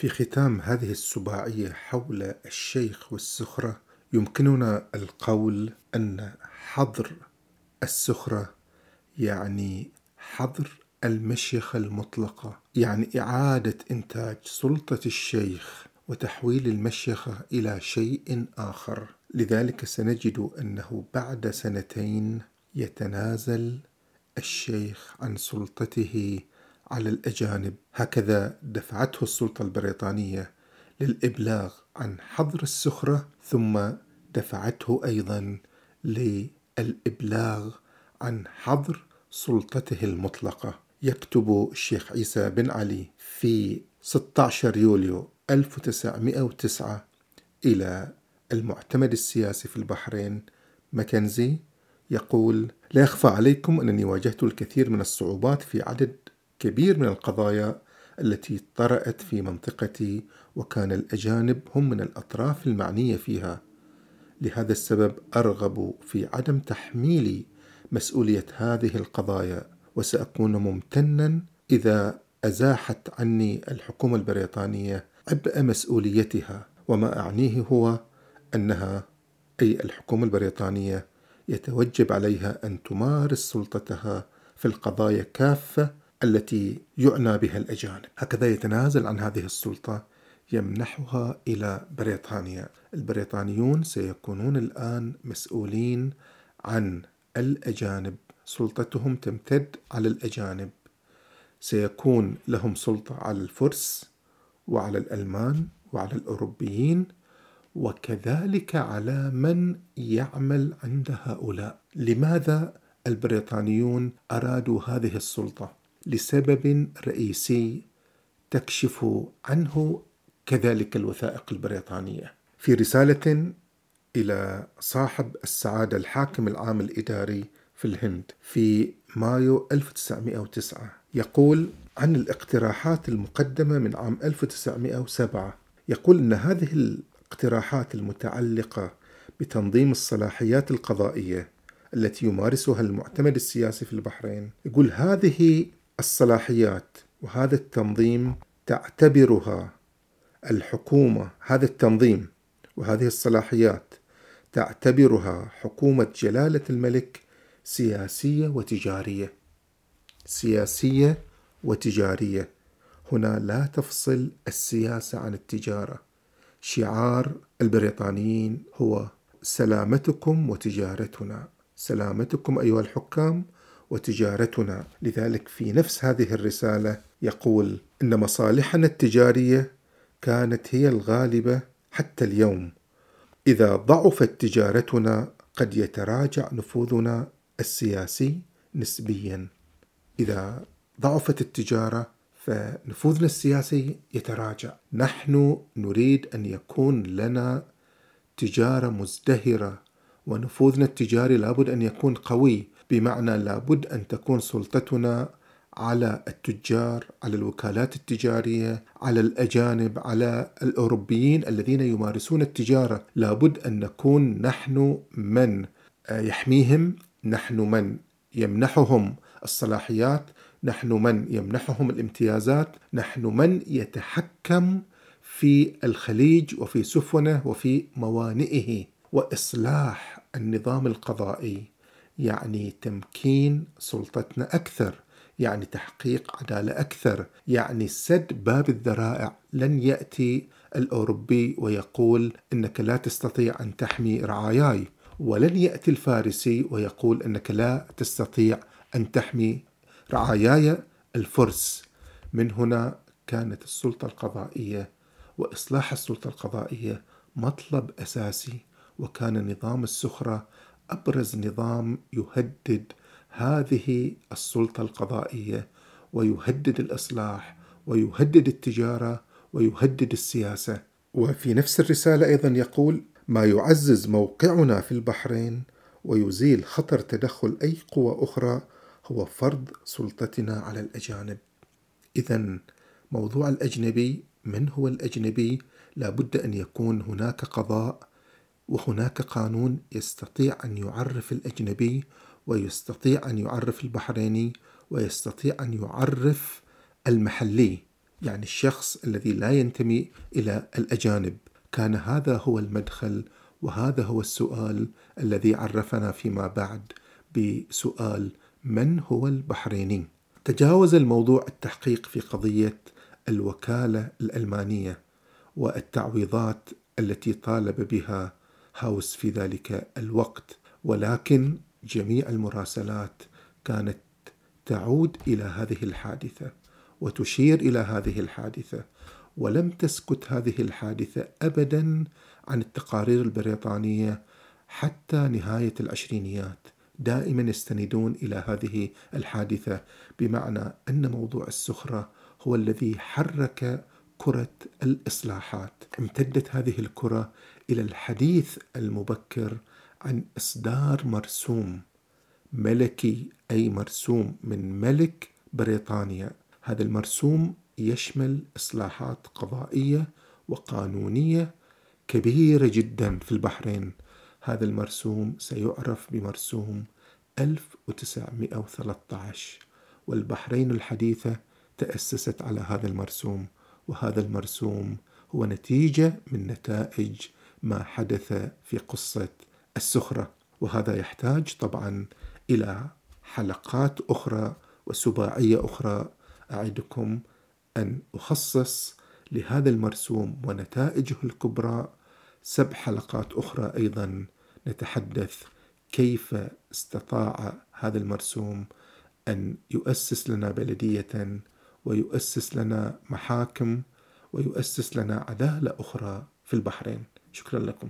في ختام هذه السباعية حول الشيخ والسخرة يمكننا القول أن حظر السخرة يعني حظر المشيخة المطلقة يعني إعادة إنتاج سلطة الشيخ وتحويل المشيخة إلى شيء آخر. لذلك سنجد أنه بعد سنتين يتنازل الشيخ عن سلطته على الأجانب. هكذا دفعته السلطة البريطانية للإبلاغ عن حظر السخرة ثم دفعته أيضا للإبلاغ عن حظر سلطته المطلقة. يكتب الشيخ عيسى بن علي في 16 يوليو 1909 إلى المعتمد السياسي في البحرين. ماكنزي يقول لا يخفى عليكم أنني واجهت الكثير من الصعوبات في عدد كبير من القضايا التي طرأت في منطقتي وكان الأجانب هم من الأطراف المعنية فيها. لهذا السبب أرغب في عدم تحميل مسؤولية هذه القضايا وسأكون ممتنا إذا أزاحت عني الحكومة البريطانية عبء مسؤوليتها. وما أعنيه هو أنها أي الحكومة البريطانية يتوجب عليها أن تمارس سلطتها في القضايا كافة التي يعنى بها الأجانب. هكذا يتنازل عن هذه السلطة يمنحها إلى بريطانيا. البريطانيون سيكونون الآن مسؤولين عن الأجانب. سلطتهم تمتد على الأجانب. سيكون لهم سلطة على الفرس وعلى الألمان وعلى الأوروبيين وكذلك على من يعمل عند هؤلاء. لماذا البريطانيون أرادوا هذه السلطة؟ لسبب رئيسي تكشف عنه كذلك الوثائق البريطانية. في رسالة إلى صاحب السعادة الحاكم العام الإداري في الهند في مايو 1909 يقول عن الاقتراحات المقدمة من عام 1907 يقول أن هذه الاقتراحات المتعلقة بتنظيم الصلاحيات القضائية التي يمارسها المعتمد السياسي في البحرين يقول هذه الصلاحيات وهذا التنظيم تعتبرها الحكومة هذا التنظيم وهذه الصلاحيات تعتبرها حكومة جلالة الملك سياسية وتجارية. سياسية وتجارية. هنا لا تفصل السياسة عن التجارة. شعار البريطانيين هو سلامتكم وتجارتنا. سلامتكم أيها الحكام وتجارتنا. لذلك في نفس هذه الرسالة يقول إن مصالحنا التجارية كانت هي الغالبة حتى اليوم. إذا ضعفت تجارتنا قد يتراجع نفوذنا السياسي نسبيا. إذا ضعفت التجارة فنفوذنا السياسي يتراجع. نحن نريد أن يكون لنا تجارة مزدهرة ونفوذنا التجاري لابد أن يكون قوي. بمعنى لابد أن تكون سلطتنا على التجار على الوكالات التجارية على الأجانب على الأوروبيين الذين يمارسون التجارة. لابد أن نكون نحن من؟ يحميهم نحن من يمنحهم الصلاحيات نحن من يمنحهم الامتيازات نحن من يتحكم في الخليج وفي سفنه وفي موانئه. وإصلاح النظام القضائي. يعني تمكين سلطتنا أكثر يعني تحقيق عدالة أكثر يعني سد باب الذرائع. لن يأتي الأوروبي ويقول إنك لا تستطيع أن تحمي رعاياي ولن يأتي الفارسي ويقول إنك لا تستطيع أن تحمي رعاياي. الفرس من هنا كانت السلطة القضائية وإصلاح السلطة القضائية مطلب أساسي وكان نظام السخرة أبرز نظام يهدد هذه السلطة القضائية ويهدد الإصلاح ويهدد التجارة ويهدد السياسة. وفي نفس الرسالة أيضا يقول ما يعزز موقعنا في البحرين ويزيل خطر تدخل أي قوى أخرى هو فرض سلطتنا على الأجانب. اذا موضوع الأجنبي من هو الأجنبي؟ لابد أن يكون هناك قضاء وهناك قانون يستطيع أن يعرف الأجنبي ويستطيع أن يعرف البحريني ويستطيع أن يعرف المحلي يعني الشخص الذي لا ينتمي إلى الأجانب. كان هذا هو المدخل وهذا هو السؤال الذي عرفنا فيما بعد بسؤال من هو البحريني؟ تجاوز الموضوع التحقيق في قضية الوكالة الألمانية والتعويضات التي طالب بها هاوس في ذلك الوقت. ولكن جميع المراسلات كانت تعود إلى هذه الحادثة وتشير إلى هذه الحادثة ولم تسكت هذه الحادثة ابدا عن التقارير البريطانية حتى نهاية العشرينيات. دائما يستندون إلى هذه الحادثة بمعنى أن موضوع السخرة هو الذي حرك كرة الإصلاحات. امتدت هذه الكرة إلى الحديث المبكر عن إصدار مرسوم ملكي أي مرسوم من ملك بريطانيا. هذا المرسوم يشمل إصلاحات قضائية وقانونية كبيرة جدا في البحرين. هذا المرسوم سيعرف بمرسوم 1913 والبحرين الحديثة تأسست على هذا المرسوم. وهذا المرسوم هو نتيجة من نتائج ما حدث في قصة السخرة. وهذا يحتاج طبعا إلى حلقات أخرى وسباعية أخرى. أعدكم أن أخصص لهذا المرسوم ونتائجه الكبرى سبع حلقات أخرى أيضا نتحدث كيف استطاع هذا المرسوم أن يؤسس لنا بلدية ويؤسس لنا محاكم ويؤسس لنا عدالة أخرى في البحرين. شكرا لكم.